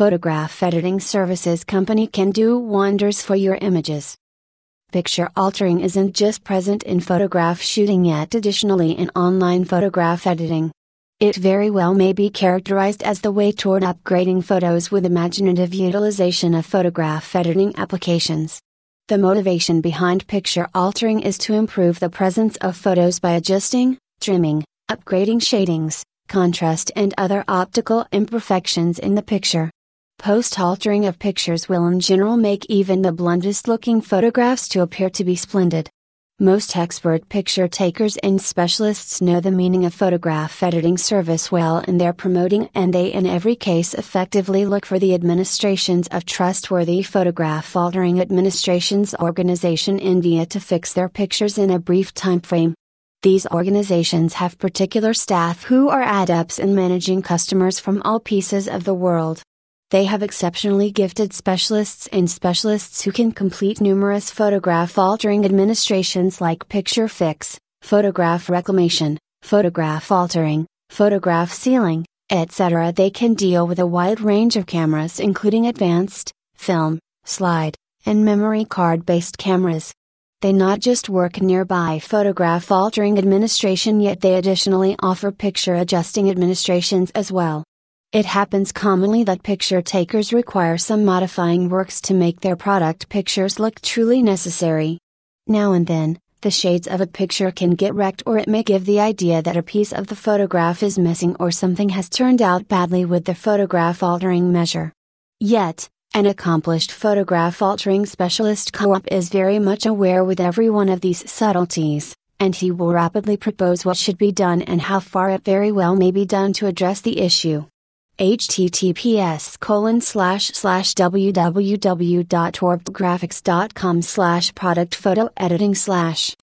photograph editing services company can do wonders for your images. Picture altering isn't just present in photograph shooting yet additionally in online photograph editing. It very well may be characterized as the way toward upgrading photos with imaginative utilization of photograph editing applications. The motivation behind picture altering is to improve the presence of photos by adjusting, trimming, upgrading shadings, contrast, and other optical imperfections in the picture. Post altering of pictures will in general make even the bluntest looking photographs to appear to be splendid. Most expert picture takers and specialists know the meaning of photograph editing service well and they're promoting and they in every case effectively look for the administrations of trustworthy photograph altering administrations organization India to fix their pictures in a brief time frame. These organizations have particular staff who are adepts in managing customers from all pieces of the world. They have exceptionally gifted specialists and specialists who can complete numerous photograph altering administrations like picture fix, photograph reclamation, photograph altering, photograph sealing, etc. They can deal with a wide range of cameras including advanced, film, slide, and memory card based cameras. They not just work nearby photograph altering administration yet they additionally offer picture adjusting administrations as well. It happens commonly that picture takers require some modifying works to make their product pictures look truly necessary. Now and then, the shades of a picture can get wrecked or it may give the idea that a piece of the photograph is missing or something has turned out badly with the photograph altering measure. Yet, an accomplished photograph altering specialist co-op is very much aware with every one of these subtleties, and he will rapidly propose what should be done and how far it very well may be done to address the issue https colon slash slash www.orbgraphics.com slash product photo editing slash